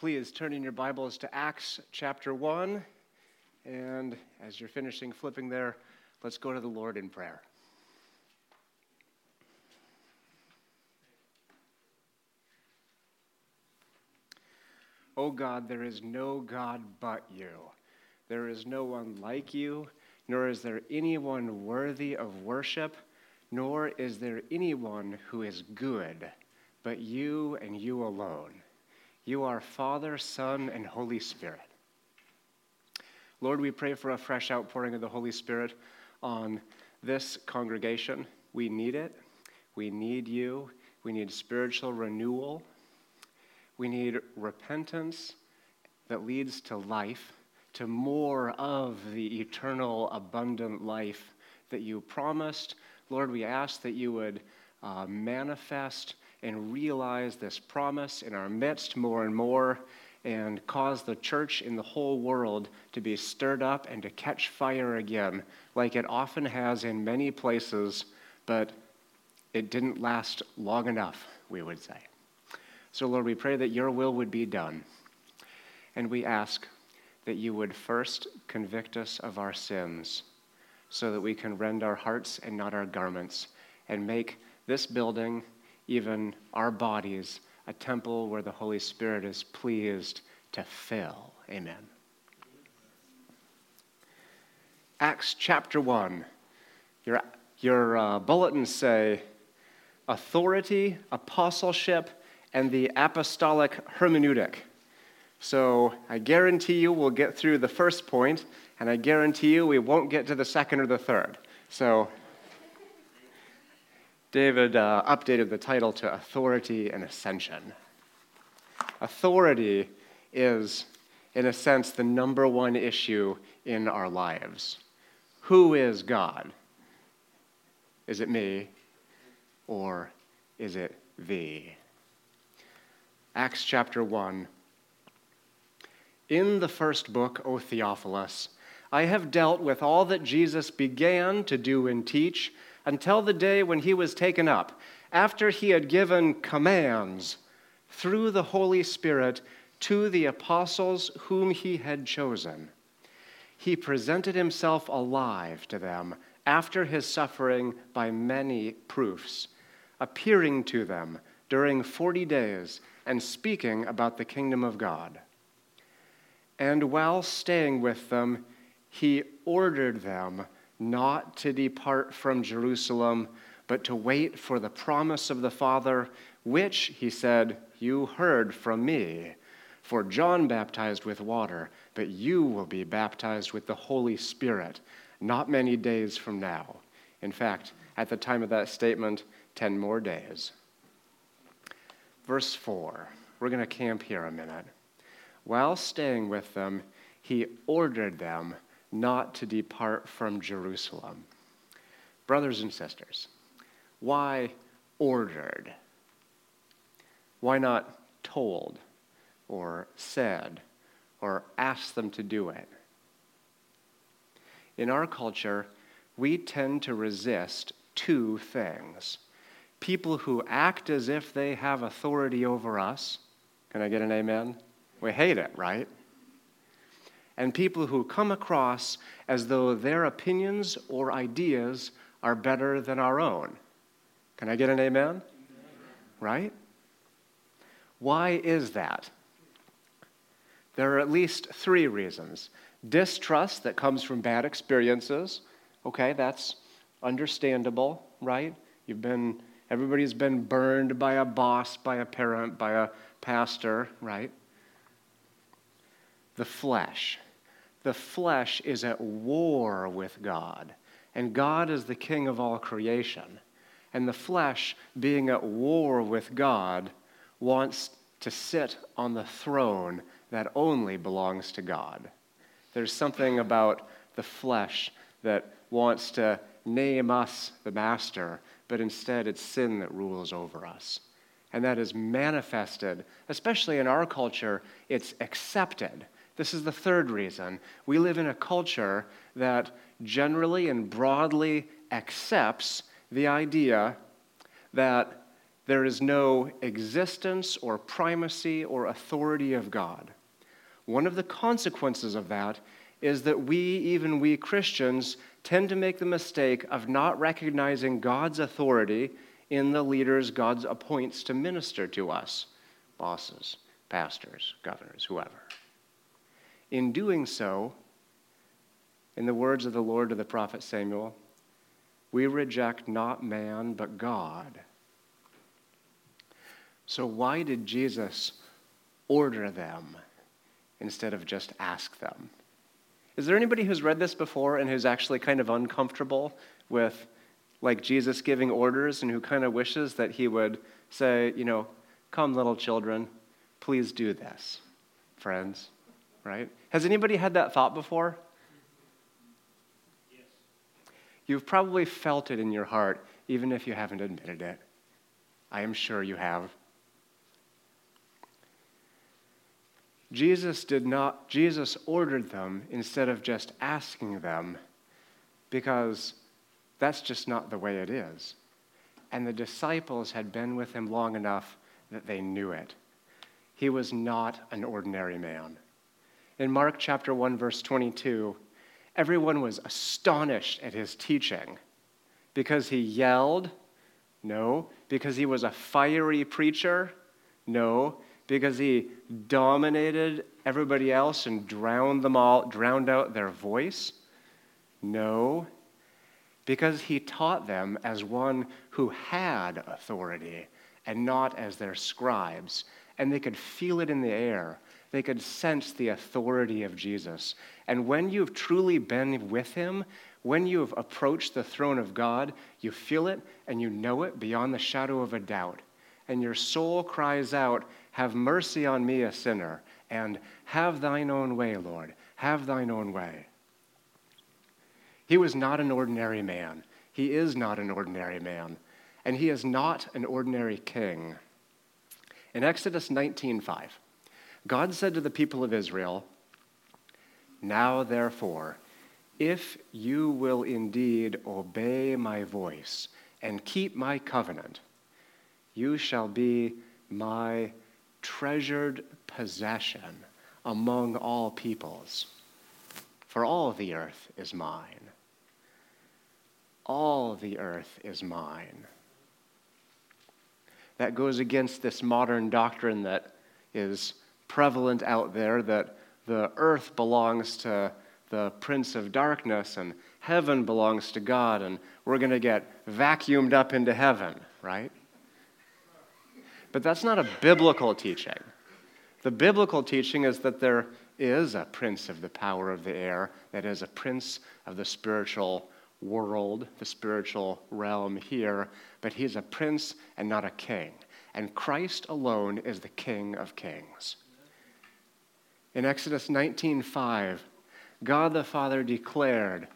please turn in your Bibles to Acts chapter 1. And as you're finishing flipping there, let's go to the Lord in prayer. Oh God, there is no God but you. There is no one like you, nor is there anyone worthy of worship, nor is there anyone who is good, but you and you alone. You are Father, Son, and Holy Spirit. Lord, we pray for a fresh outpouring of the Holy Spirit on this congregation. We need it. We need you. We need spiritual renewal. We need repentance that leads to life, to more of the eternal, abundant life that you promised. Lord, we ask that you would uh, manifest and realize this promise in our midst more and more and cause the church in the whole world to be stirred up and to catch fire again, like it often has in many places, but it didn't last long enough, we would say. So, Lord, we pray that your will would be done. And we ask that you would first convict us of our sins so that we can rend our hearts and not our garments and make this building even our bodies, a temple where the Holy Spirit is pleased to fill. Amen. Acts chapter 1. Your, your uh, bulletins say authority, apostleship, and the apostolic hermeneutic. So I guarantee you we'll get through the first point, and I guarantee you we won't get to the second or the third. So David uh, updated the title to Authority and Ascension. Authority is, in a sense, the number one issue in our lives. Who is God? Is it me or is it thee? Acts chapter 1. In the first book, O Theophilus, I have dealt with all that Jesus began to do and teach until the day when he was taken up, after he had given commands through the Holy Spirit to the apostles whom he had chosen. He presented himself alive to them after his suffering by many proofs, appearing to them during 40 days and speaking about the kingdom of God. And while staying with them, he ordered them not to depart from Jerusalem, but to wait for the promise of the Father, which, he said, you heard from me. For John baptized with water, but you will be baptized with the Holy Spirit not many days from now. In fact, at the time of that statement, 10 more days. Verse 4. We're going to camp here a minute. While staying with them, he ordered them not to depart from Jerusalem. Brothers and sisters, why ordered? Why not told or said or asked them to do it? In our culture, we tend to resist two things people who act as if they have authority over us. Can I get an amen? We hate it, right? And people who come across as though their opinions or ideas are better than our own. Can I get an amen? amen? Right? Why is that? There are at least three reasons distrust that comes from bad experiences. Okay, that's understandable, right? You've been, everybody's been burned by a boss, by a parent, by a pastor, right? The flesh the flesh is at war with God, and God is the king of all creation. And the flesh, being at war with God, wants to sit on the throne that only belongs to God. There's something about the flesh that wants to name us the master, but instead it's sin that rules over us. And that is manifested, especially in our culture, it's accepted this is the third reason. We live in a culture that generally and broadly accepts the idea that there is no existence or primacy or authority of God. One of the consequences of that is that we, even we Christians, tend to make the mistake of not recognizing God's authority in the leaders God appoints to minister to us bosses, pastors, governors, whoever. In doing so, in the words of the Lord to the prophet Samuel, we reject not man, but God. So, why did Jesus order them instead of just ask them? Is there anybody who's read this before and who's actually kind of uncomfortable with like Jesus giving orders and who kind of wishes that he would say, you know, come little children, please do this, friends, right? Has anybody had that thought before? Yes. You've probably felt it in your heart, even if you haven't admitted it. I am sure you have. Jesus did not, Jesus ordered them instead of just asking them because that's just not the way it is. And the disciples had been with him long enough that they knew it. He was not an ordinary man. In Mark chapter 1 verse 22, everyone was astonished at his teaching because he yelled? No, because he was a fiery preacher? No, because he dominated everybody else and drowned them all, drowned out their voice? No, because he taught them as one who had authority and not as their scribes. And they could feel it in the air. They could sense the authority of Jesus. And when you've truly been with him, when you've approached the throne of God, you feel it and you know it beyond the shadow of a doubt. And your soul cries out, have mercy on me, a sinner, and have thine own way, Lord. Have thine own way. He was not an ordinary man. He is not an ordinary man. And he is not an ordinary king. In Exodus 19:5, God said to the people of Israel, Now therefore, if you will indeed obey my voice and keep my covenant, you shall be my treasured possession among all peoples. For all the earth is mine. All the earth is mine. That goes against this modern doctrine that is prevalent out there that the earth belongs to the prince of darkness and heaven belongs to God and we're going to get vacuumed up into heaven, right? But that's not a biblical teaching. The biblical teaching is that there is a prince of the power of the air, that is, a prince of the spiritual world, the spiritual realm here, but he's a prince and not a king. And Christ alone is the King of kings. In Exodus 19:5, God the Father declared,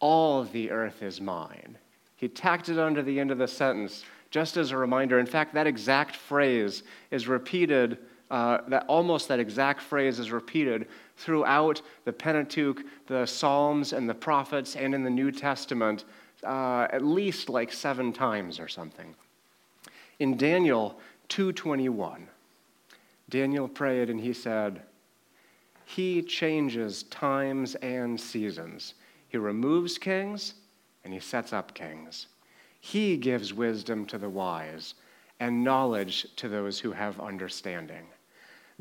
"All the earth is mine." He tacked it onto the end of the sentence just as a reminder. In fact, that exact phrase is repeated, uh, that almost that exact phrase is repeated throughout the Pentateuch, the Psalms, and the prophets, and in the New Testament, uh, at least like seven times or something. In Daniel 2:21, Daniel prayed and he said, "He changes times and seasons. He removes kings and he sets up kings." He gives wisdom to the wise and knowledge to those who have understanding.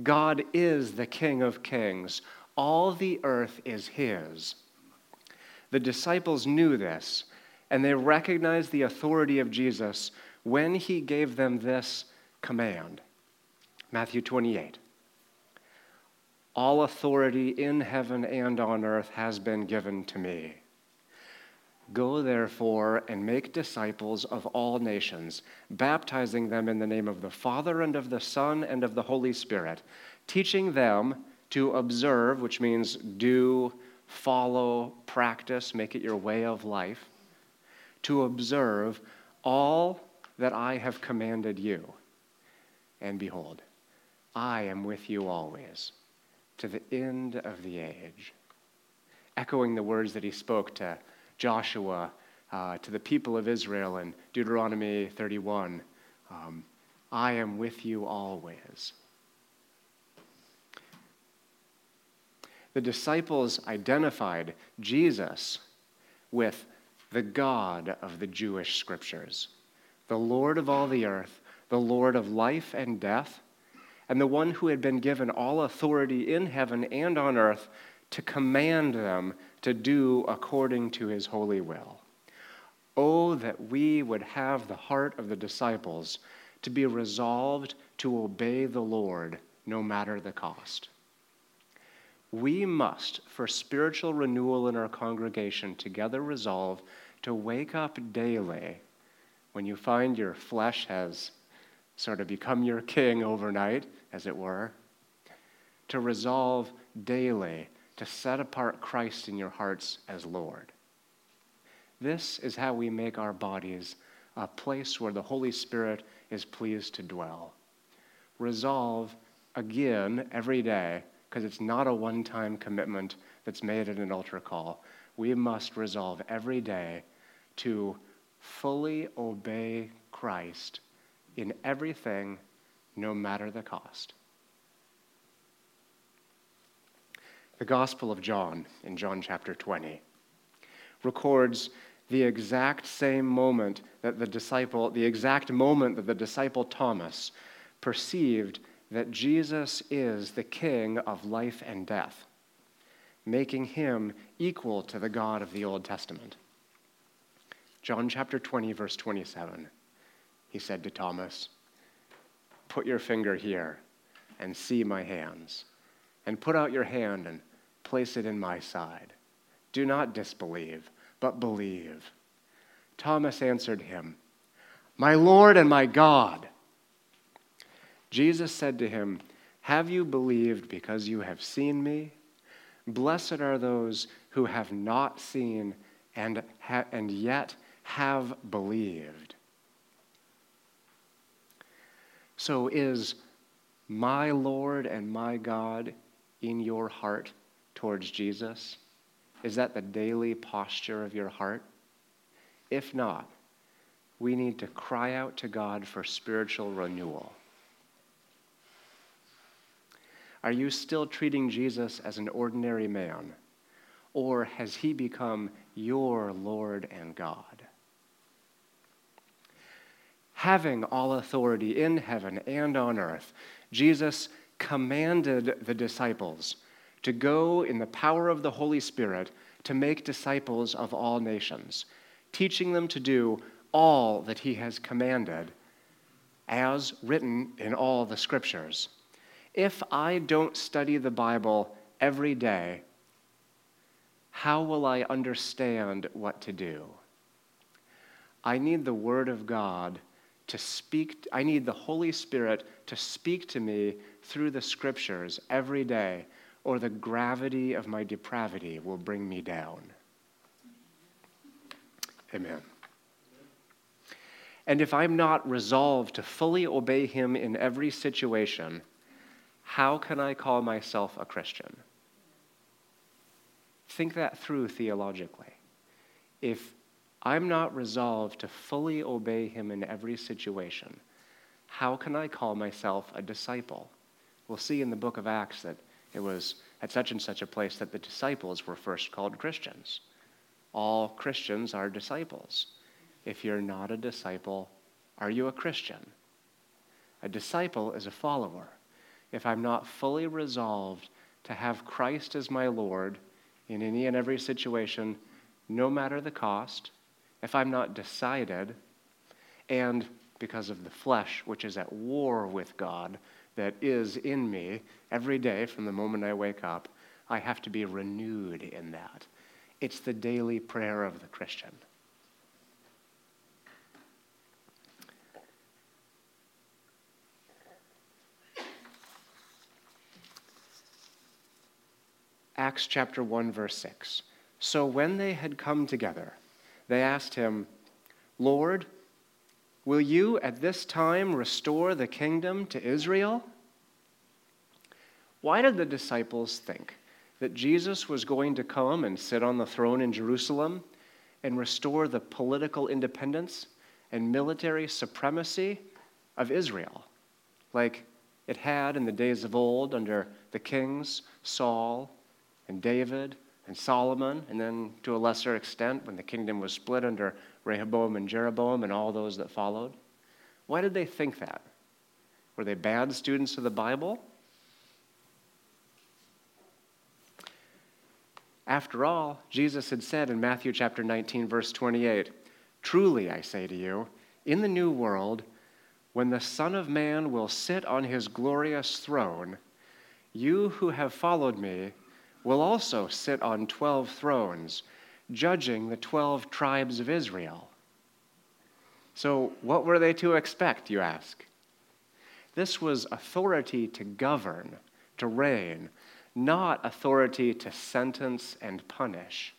God is the King of kings. All the earth is His. The disciples knew this, and they recognized the authority of Jesus when He gave them this command Matthew 28. All authority in heaven and on earth has been given to me. Go therefore and make disciples of all nations, baptizing them in the name of the Father and of the Son and of the Holy Spirit, teaching them to observe, which means do, follow, practice, make it your way of life, to observe all that I have commanded you. And behold, I am with you always to the end of the age. Echoing the words that he spoke to Joshua uh, to the people of Israel in Deuteronomy 31, um, I am with you always. The disciples identified Jesus with the God of the Jewish scriptures, the Lord of all the earth, the Lord of life and death, and the one who had been given all authority in heaven and on earth to command them to do according to his holy will. Oh, that we would have the heart of the disciples to be resolved to obey the Lord no matter the cost. We must, for spiritual renewal in our congregation, together resolve to wake up daily when you find your flesh has sort of become your king overnight, as it were, to resolve daily to set apart Christ in your hearts as Lord. This is how we make our bodies a place where the Holy Spirit is pleased to dwell. Resolve again every day, because it's not a one time commitment that's made at an altar call. We must resolve every day to fully obey Christ in everything, no matter the cost. The Gospel of John, in John chapter 20, records the exact same moment that the disciple, the exact moment that the disciple Thomas perceived that Jesus is the King of life and death, making him equal to the God of the Old Testament. John chapter 20, verse 27, he said to Thomas, Put your finger here and see my hands, and put out your hand and place it in my side. Do not disbelieve but believe. Thomas answered him, My Lord and my God. Jesus said to him, Have you believed because you have seen me? Blessed are those who have not seen and, ha- and yet have believed. So, is my Lord and my God in your heart towards Jesus? Is that the daily posture of your heart? If not, we need to cry out to God for spiritual renewal. Are you still treating Jesus as an ordinary man? Or has he become your Lord and God? Having all authority in heaven and on earth, Jesus commanded the disciples to go in the power of the Holy Spirit to make disciples of all nations, teaching them to do all that he has commanded, as written in all the scriptures. If I don't study the Bible every day, how will I understand what to do? I need the Word of God to speak, I need the Holy Spirit to speak to me through the scriptures every day or the gravity of my depravity will bring me down. Amen. And if I'm not resolved to fully obey him in every situation, how can I call myself a Christian? Think that through theologically. If I'm not resolved to fully obey him in every situation, how can I call myself a disciple? We'll see in the book of Acts that it was at such and such a place that the disciples were first called Christians. All Christians are disciples. If you're not a disciple, are you a Christian? A disciple is a follower. If I'm not fully resolved to have Christ as my Lord in any and every situation, no matter the cost, if I'm not decided, and because of the flesh, which is at war with God, that is in me every day from the moment I wake up, I have to be renewed in that. It's the daily prayer of the Christian. Acts chapter 1, verse 6. So when they had come together, they asked him, Lord, Will you at this time restore the kingdom to Israel? Why did the disciples think that Jesus was going to come and sit on the throne in Jerusalem and restore the political independence and military supremacy of Israel, like it had in the days of old under the kings Saul and David and Solomon, and then to a lesser extent when the kingdom was split under Rehoboam and Jeroboam and all those that followed. Why did they think that? Were they bad students of the Bible? After all, Jesus had said in Matthew chapter 19, verse 28, Truly I say to you, in the new world, when the Son of Man will sit on his glorious throne, you who have followed me will also sit on 12 thrones, judging the 12 tribes of Israel. So, what were they to expect, you ask? This was authority to govern, to reign, not authority to sentence and punish.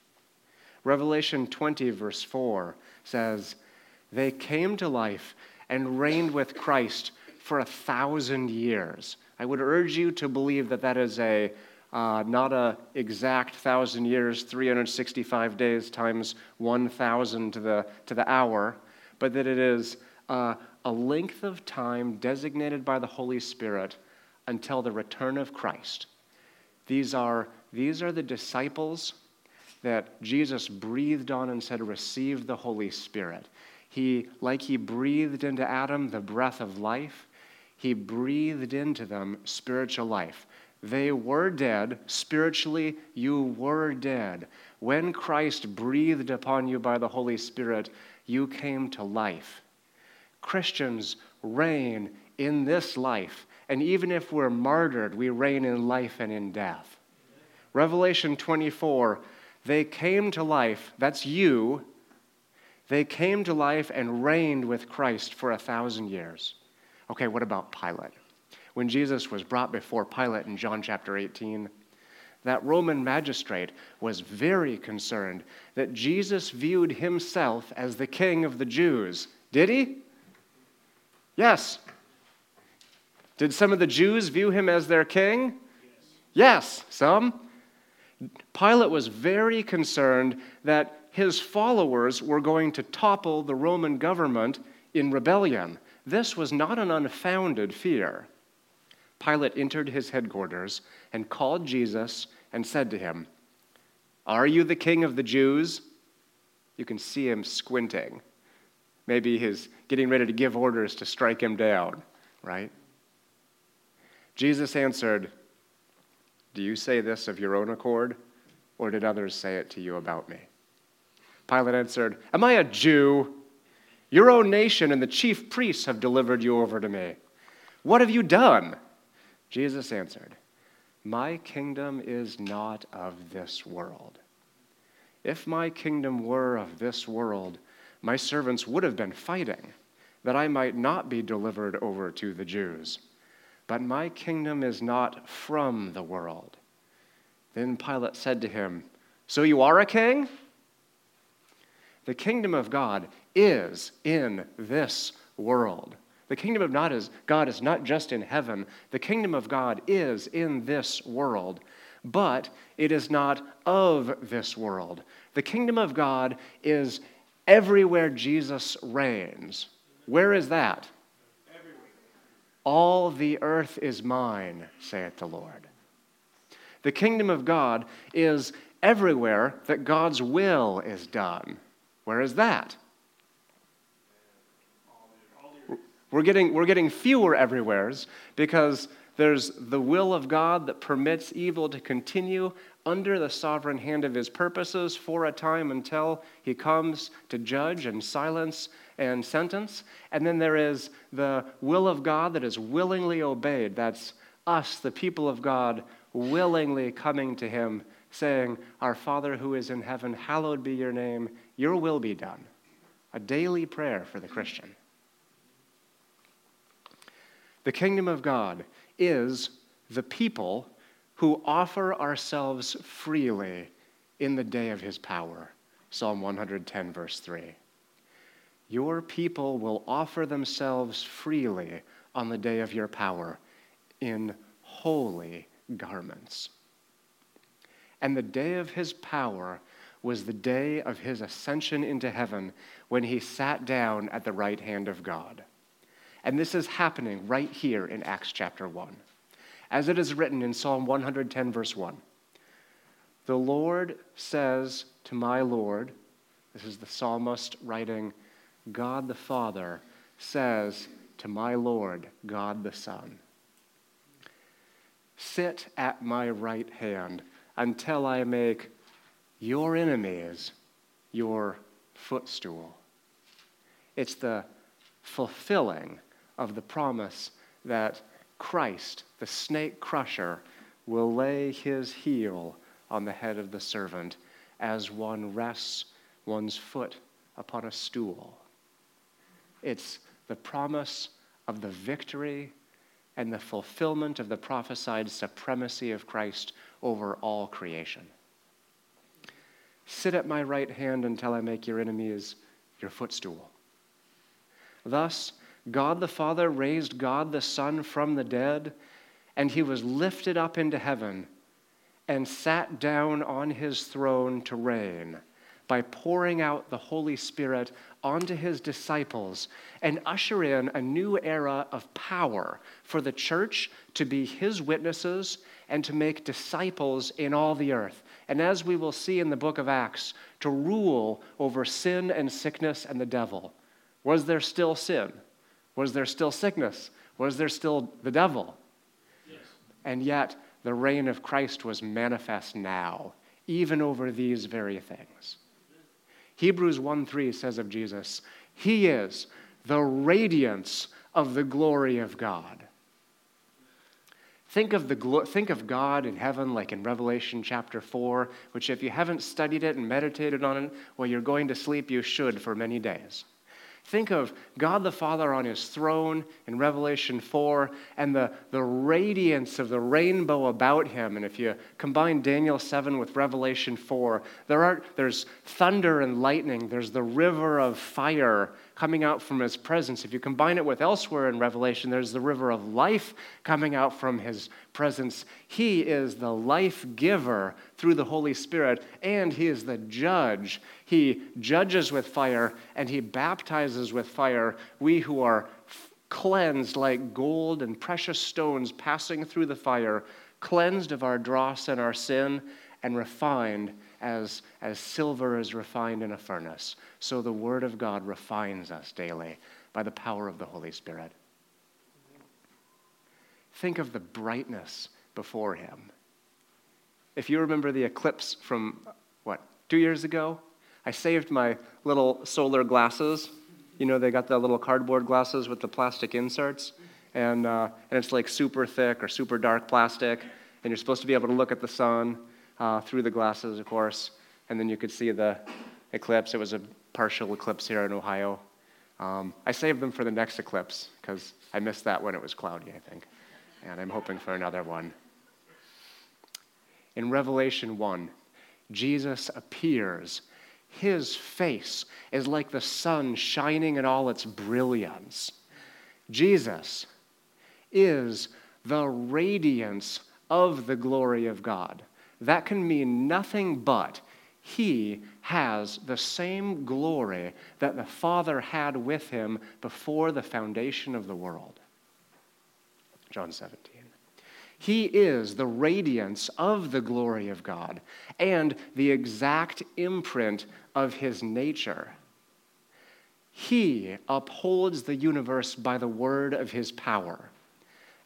Revelation 20, verse 4 says, They came to life and reigned with Christ for a thousand years. I would urge you to believe that that is a uh, not a exact thousand years, 365 days times 1,000 to the, to the hour, but that it is uh, a length of time designated by the Holy Spirit until the return of Christ. These are, these are the disciples that Jesus breathed on and said, Receive the Holy Spirit. He, like he breathed into Adam the breath of life, he breathed into them spiritual life. They were dead. Spiritually, you were dead. When Christ breathed upon you by the Holy Spirit, you came to life. Christians reign in this life. And even if we're martyred, we reign in life and in death. Revelation 24, they came to life. That's you. They came to life and reigned with Christ for a thousand years. Okay, what about Pilate? When Jesus was brought before Pilate in John chapter 18, that Roman magistrate was very concerned that Jesus viewed himself as the king of the Jews. Did he? Yes. Did some of the Jews view him as their king? Yes, yes some. Pilate was very concerned that his followers were going to topple the Roman government in rebellion. This was not an unfounded fear. Pilate entered his headquarters and called Jesus and said to him, Are you the king of the Jews? You can see him squinting. Maybe he's getting ready to give orders to strike him down, right? Jesus answered, Do you say this of your own accord, or did others say it to you about me? Pilate answered, Am I a Jew? Your own nation and the chief priests have delivered you over to me. What have you done? Jesus answered, My kingdom is not of this world. If my kingdom were of this world, my servants would have been fighting, that I might not be delivered over to the Jews. But my kingdom is not from the world. Then Pilate said to him, So you are a king? The kingdom of God is in this world. The kingdom of God is, God is not just in heaven, the kingdom of God is in this world, but it is not of this world. The kingdom of God is everywhere Jesus reigns. Where is that? All the earth is mine, saith the Lord. The kingdom of God is everywhere that God's will is done. Where is that? We're getting, we're getting fewer everywheres because there's the will of God that permits evil to continue under the sovereign hand of his purposes for a time until he comes to judge and silence and sentence. And then there is the will of God that is willingly obeyed. That's us, the people of God, willingly coming to him, saying, Our Father who is in heaven, hallowed be your name, your will be done. A daily prayer for the Christian. The kingdom of God is the people who offer ourselves freely in the day of his power. Psalm 110, verse 3. Your people will offer themselves freely on the day of your power in holy garments. And the day of his power was the day of his ascension into heaven when he sat down at the right hand of God. And this is happening right here in Acts chapter 1. As it is written in Psalm 110, verse 1 The Lord says to my Lord, this is the psalmist writing, God the Father says to my Lord, God the Son, Sit at my right hand until I make your enemies your footstool. It's the fulfilling of the promise that Christ, the snake crusher, will lay his heel on the head of the servant as one rests one's foot upon a stool. It's the promise of the victory and the fulfillment of the prophesied supremacy of Christ over all creation. Sit at my right hand until I make your enemies your footstool. Thus, God the Father raised God the Son from the dead, and he was lifted up into heaven and sat down on his throne to reign by pouring out the Holy Spirit onto his disciples and usher in a new era of power for the church to be his witnesses and to make disciples in all the earth. And as we will see in the book of Acts, to rule over sin and sickness and the devil. Was there still sin? Was there still sickness? Was there still the devil? Yes. And yet, the reign of Christ was manifest now, even over these very things. Hebrews 1 3 says of Jesus, He is the radiance of the glory of God. Think of, the, think of God in heaven like in Revelation chapter 4, which, if you haven't studied it and meditated on it while you're going to sleep, you should for many days. Think of God the Father on his throne in Revelation 4 and the, the radiance of the rainbow about him. And if you combine Daniel 7 with Revelation 4, there are, there's thunder and lightning, there's the river of fire coming out from his presence. If you combine it with elsewhere in Revelation, there's the river of life coming out from his presence. He is the life giver through the Holy Spirit, and he is the judge. He judges with fire and he baptizes with fire. We who are cleansed like gold and precious stones passing through the fire, cleansed of our dross and our sin, and refined as, as silver is refined in a furnace. So the Word of God refines us daily by the power of the Holy Spirit. Think of the brightness before Him. If you remember the eclipse from, what, two years ago? I saved my little solar glasses. You know, they got the little cardboard glasses with the plastic inserts. And, uh, and it's like super thick or super dark plastic. And you're supposed to be able to look at the sun uh, through the glasses, of course, and then you could see the eclipse. It was a partial eclipse here in Ohio. Um, I saved them for the next eclipse because I missed that when it was cloudy, I think, and I'm hoping for another one. In Revelation 1, Jesus appears. His face is like the sun shining in all its brilliance. Jesus is the radiance of the glory of God that can mean nothing but he has the same glory that the Father had with him before the foundation of the world. John 17. He is the radiance of the glory of God and the exact imprint of his nature. He upholds the universe by the word of his power.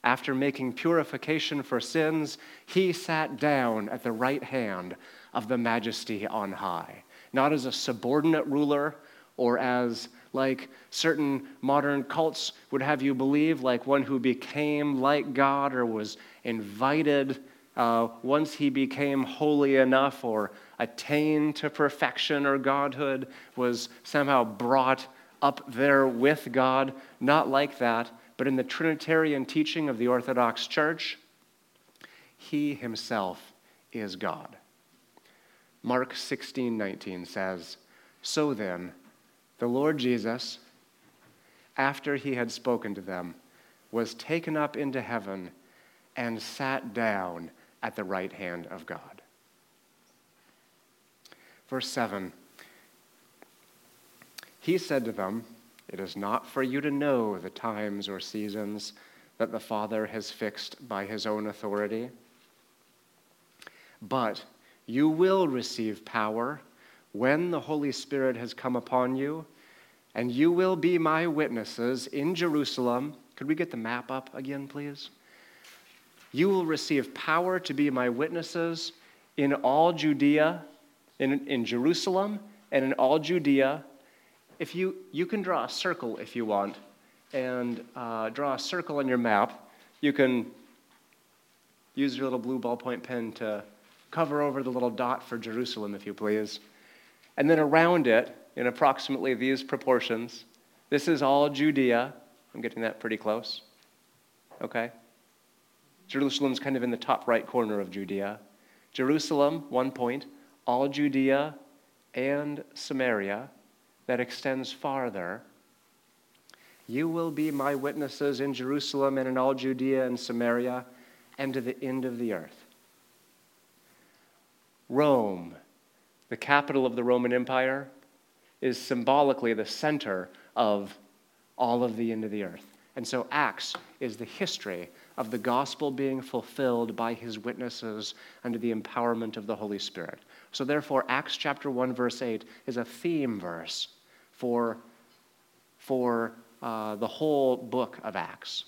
After making purification for sins, he sat down at the right hand of the majesty on high, not as a subordinate ruler or as like certain modern cults would have you believe, like one who became like God or was invited uh, once he became holy enough or attained to perfection or godhood, was somehow brought up there with God. Not like that but in the Trinitarian teaching of the Orthodox Church, he himself is God. Mark 16 19 says, So then, the Lord Jesus, after he had spoken to them, was taken up into heaven and sat down at the right hand of God. Verse 7 He said to them, It is not for you to know the times or seasons that the Father has fixed by his own authority. But you will receive power when the Holy Spirit has come upon you, and you will be my witnesses in Jerusalem. Could we get the map up again, please? You will receive power to be my witnesses in all Judea, in, in Jerusalem, and in all Judea. If you, you can draw a circle if you want, and uh, draw a circle on your map. You can use your little blue ballpoint pen to cover over the little dot for Jerusalem, if you please. And then around it, in approximately these proportions, this is all Judea. I'm getting that pretty close. Okay? Jerusalem's kind of in the top right corner of Judea. Jerusalem, one point, all Judea and Samaria, that extends farther. You will be my witnesses in Jerusalem and in all Judea and Samaria and to the end of the earth. Rome, the capital of the Roman Empire, is symbolically the center of all of the end of the earth. And so Acts is the history of the gospel being fulfilled by his witnesses under the empowerment of the Holy Spirit. So, therefore, Acts chapter 1, verse 8 is a theme verse for, for uh, the whole book of Acts.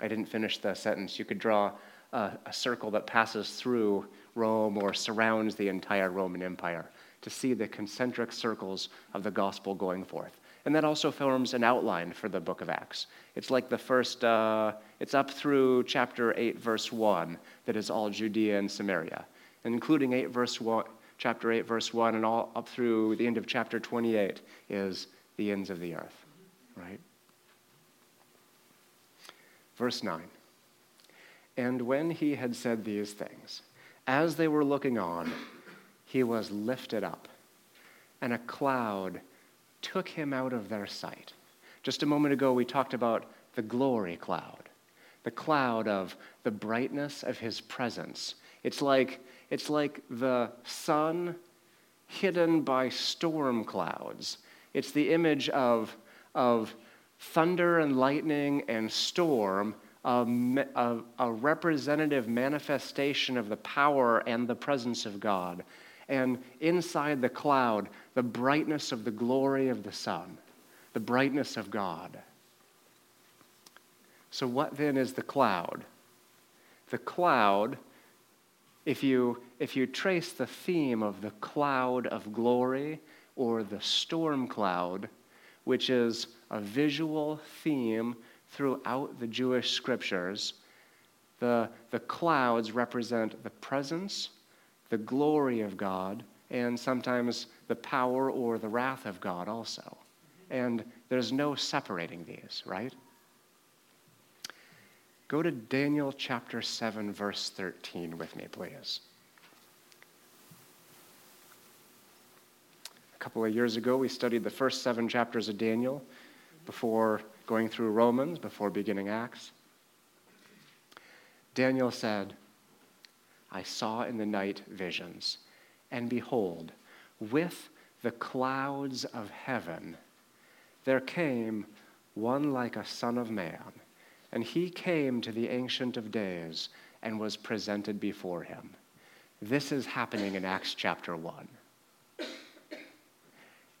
I didn't finish the sentence. You could draw a, a circle that passes through Rome or surrounds the entire Roman Empire to see the concentric circles of the gospel going forth. And that also forms an outline for the book of Acts. It's like the first, uh, it's up through chapter 8, verse 1, that is all Judea and Samaria, including 8, verse 1, chapter 8, verse 1, and all up through the end of chapter 28 is the ends of the earth, right? Verse 9. And when he had said these things, as they were looking on, he was lifted up, and a cloud took him out of their sight. Just a moment ago, we talked about the glory cloud, the cloud of the brightness of his presence. It's like, it's like the sun hidden by storm clouds. It's the image of, of thunder and lightning and storm, a, a, a representative manifestation of the power and the presence of God and inside the cloud, the brightness of the glory of the sun, the brightness of God. So, what then is the cloud? The cloud, if you, if you trace the theme of the cloud of glory or the storm cloud, which is a visual theme throughout the Jewish scriptures, the, the clouds represent the presence the glory of God, and sometimes the power or the wrath of God also. And there's no separating these, right? Go to Daniel chapter 7, verse 13 with me, please. A couple of years ago, we studied the first seven chapters of Daniel before going through Romans, before beginning Acts. Daniel said, I saw in the night visions, and behold, with the clouds of heaven there came one like a son of man, and he came to the Ancient of Days and was presented before him. This is happening in Acts chapter 1.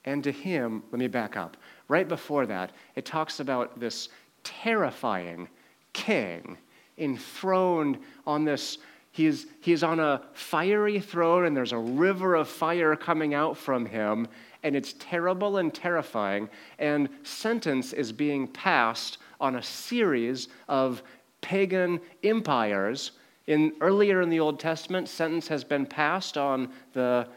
And to him, let me back up. Right before that, it talks about this terrifying king enthroned on this he is, on a fiery throne, and there's a river of fire coming out from him, and it's terrible and terrifying. And sentence is being passed on a series of pagan empires. In, earlier in the Old Testament, sentence has been passed on the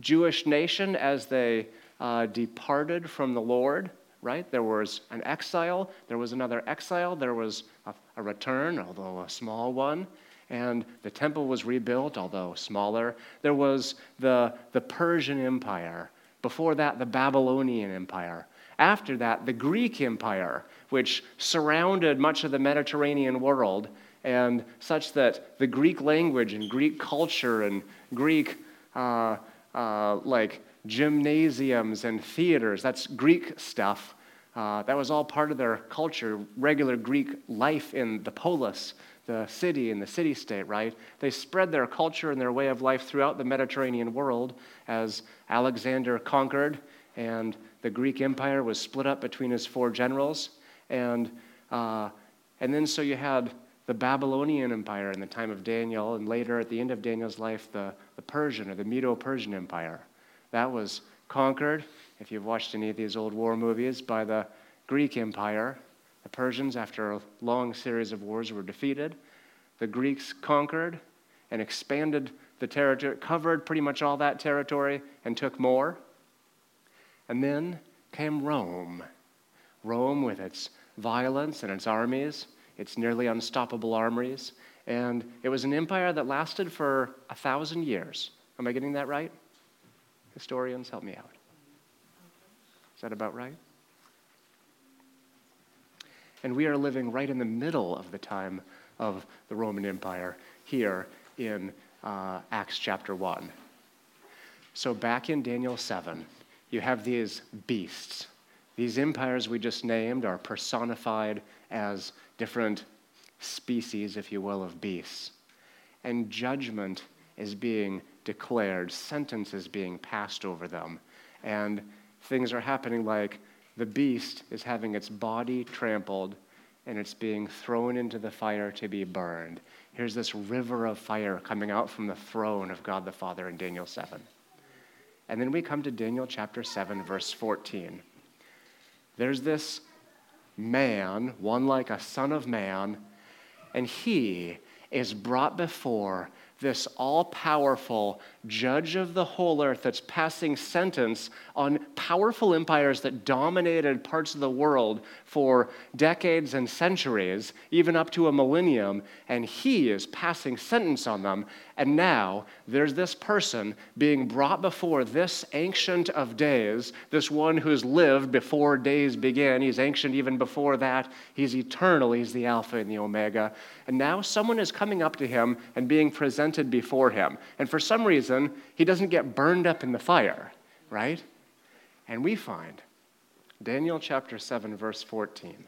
Jewish nation as they uh, departed from the Lord, right? There was an exile, there was another exile, there was a, a return, although a small one and the temple was rebuilt, although smaller. There was the, the Persian Empire. Before that, the Babylonian Empire. After that, the Greek Empire, which surrounded much of the Mediterranean world, and such that the Greek language and Greek culture and Greek, uh, uh, like, gymnasiums and theaters, that's Greek stuff, Uh, that was all part of their culture, regular Greek life in the polis, the city and the city state, right? They spread their culture and their way of life throughout the Mediterranean world as Alexander conquered and the Greek Empire was split up between his four generals. And, uh, and then so you had the Babylonian Empire in the time of Daniel, and later at the end of Daniel's life, the, the Persian or the Medo Persian Empire. That was conquered, if you've watched any of these old war movies, by the Greek Empire. The Persians, after a long series of wars, were defeated. The Greeks conquered and expanded the territory, covered pretty much all that territory, and took more. And then came Rome. Rome, with its violence and its armies, its nearly unstoppable armies. And it was an empire that lasted for a thousand years. Am I getting that right? Historians, help me out. Is that about right? And we are living right in the middle of the time of the Roman Empire here in uh, Acts chapter 1. So, back in Daniel 7, you have these beasts. These empires we just named are personified as different species, if you will, of beasts. And judgment is being declared, sentence is being passed over them. And things are happening like the beast is having its body trampled and it's being thrown into the fire to be burned. Here's this river of fire coming out from the throne of God the Father in Daniel 7. And then we come to Daniel chapter 7, verse 14. There's this man, one like a son of man, and he is brought before this all powerful judge of the whole earth that's passing sentence on powerful empires that dominated parts of the world for decades and centuries, even up to a millennium, and he is passing sentence on them. And now there's this person being brought before this ancient of days, this one who's lived before days began. He's ancient even before that. He's eternal. He's the Alpha and the Omega. And now someone is coming up to him and being presented before him. And for some reason, he doesn't get burned up in the fire, right? And we find, Daniel chapter 7, verse 14,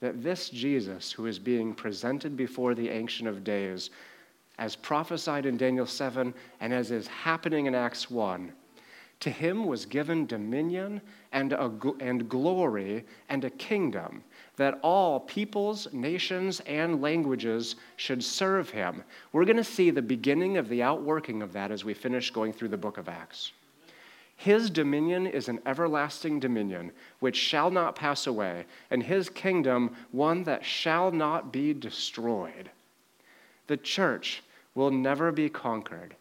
that this Jesus who is being presented before the Ancient of Days, as prophesied in Daniel 7 and as is happening in Acts 1, to him was given dominion and, a, and glory and a kingdom that all peoples, nations, and languages should serve him. We're going to see the beginning of the outworking of that as we finish going through the book of Acts. His dominion is an everlasting dominion which shall not pass away, and his kingdom one that shall not be destroyed. The church will never be conquered,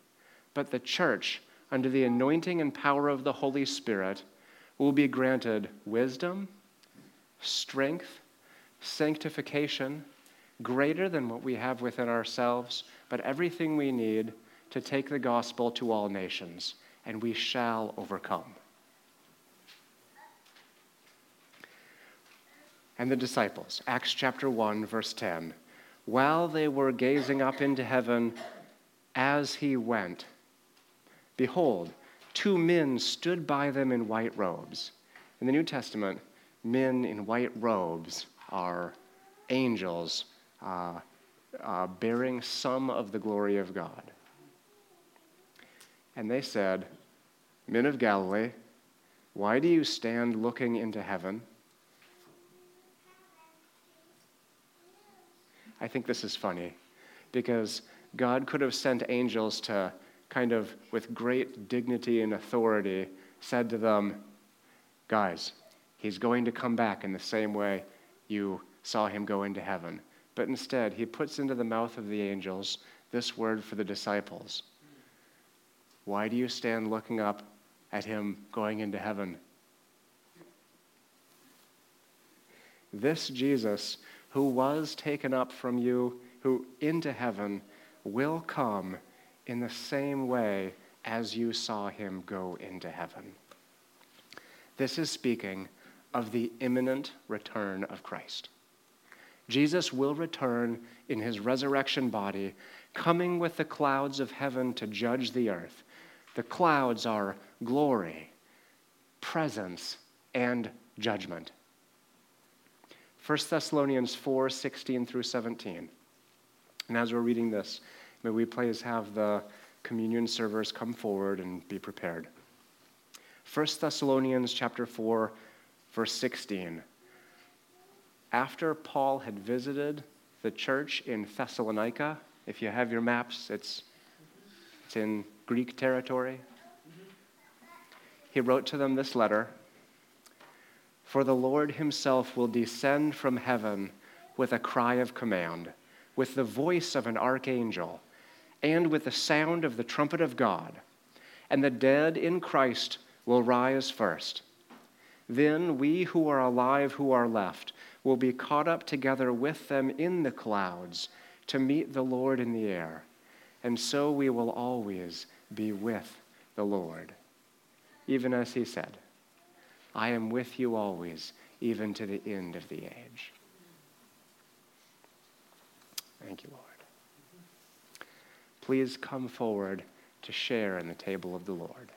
but the church, under the anointing and power of the Holy Spirit, will be granted wisdom, strength, sanctification, greater than what we have within ourselves, but everything we need to take the gospel to all nations and we shall overcome. And the disciples, Acts chapter 1, verse 10. While they were gazing up into heaven as he went, behold, two men stood by them in white robes. In the New Testament, men in white robes are angels uh, uh, bearing some of the glory of God. And they said, Men of Galilee, why do you stand looking into heaven? I think this is funny because God could have sent angels to kind of, with great dignity and authority, said to them, Guys, he's going to come back in the same way you saw him go into heaven. But instead, he puts into the mouth of the angels this word for the disciples Why do you stand looking up at him going into heaven. This Jesus, who was taken up from you, who into heaven, will come in the same way as you saw him go into heaven. This is speaking of the imminent return of Christ. Jesus will return in his resurrection body, coming with the clouds of heaven to judge the earth. The clouds are glory, presence, and judgment. 1 Thessalonians 4 16 through 17. And as we're reading this, may we please have the communion servers come forward and be prepared. 1 Thessalonians chapter 4 verse 16. After Paul had visited the church in Thessalonica, if you have your maps, it's, it's in Greek territory. He wrote to them this letter For the Lord himself will descend from heaven with a cry of command with the voice of an archangel, and with the sound of the trumpet of God, and the dead in Christ will rise first. Then we who are alive, who are left, will be caught up together with them in the clouds to meet the Lord in the air, and so we will always be with the Lord. Even as he said, I am with you always, even to the end of the age. Thank you, Lord. Please come forward to share in the table of the Lord.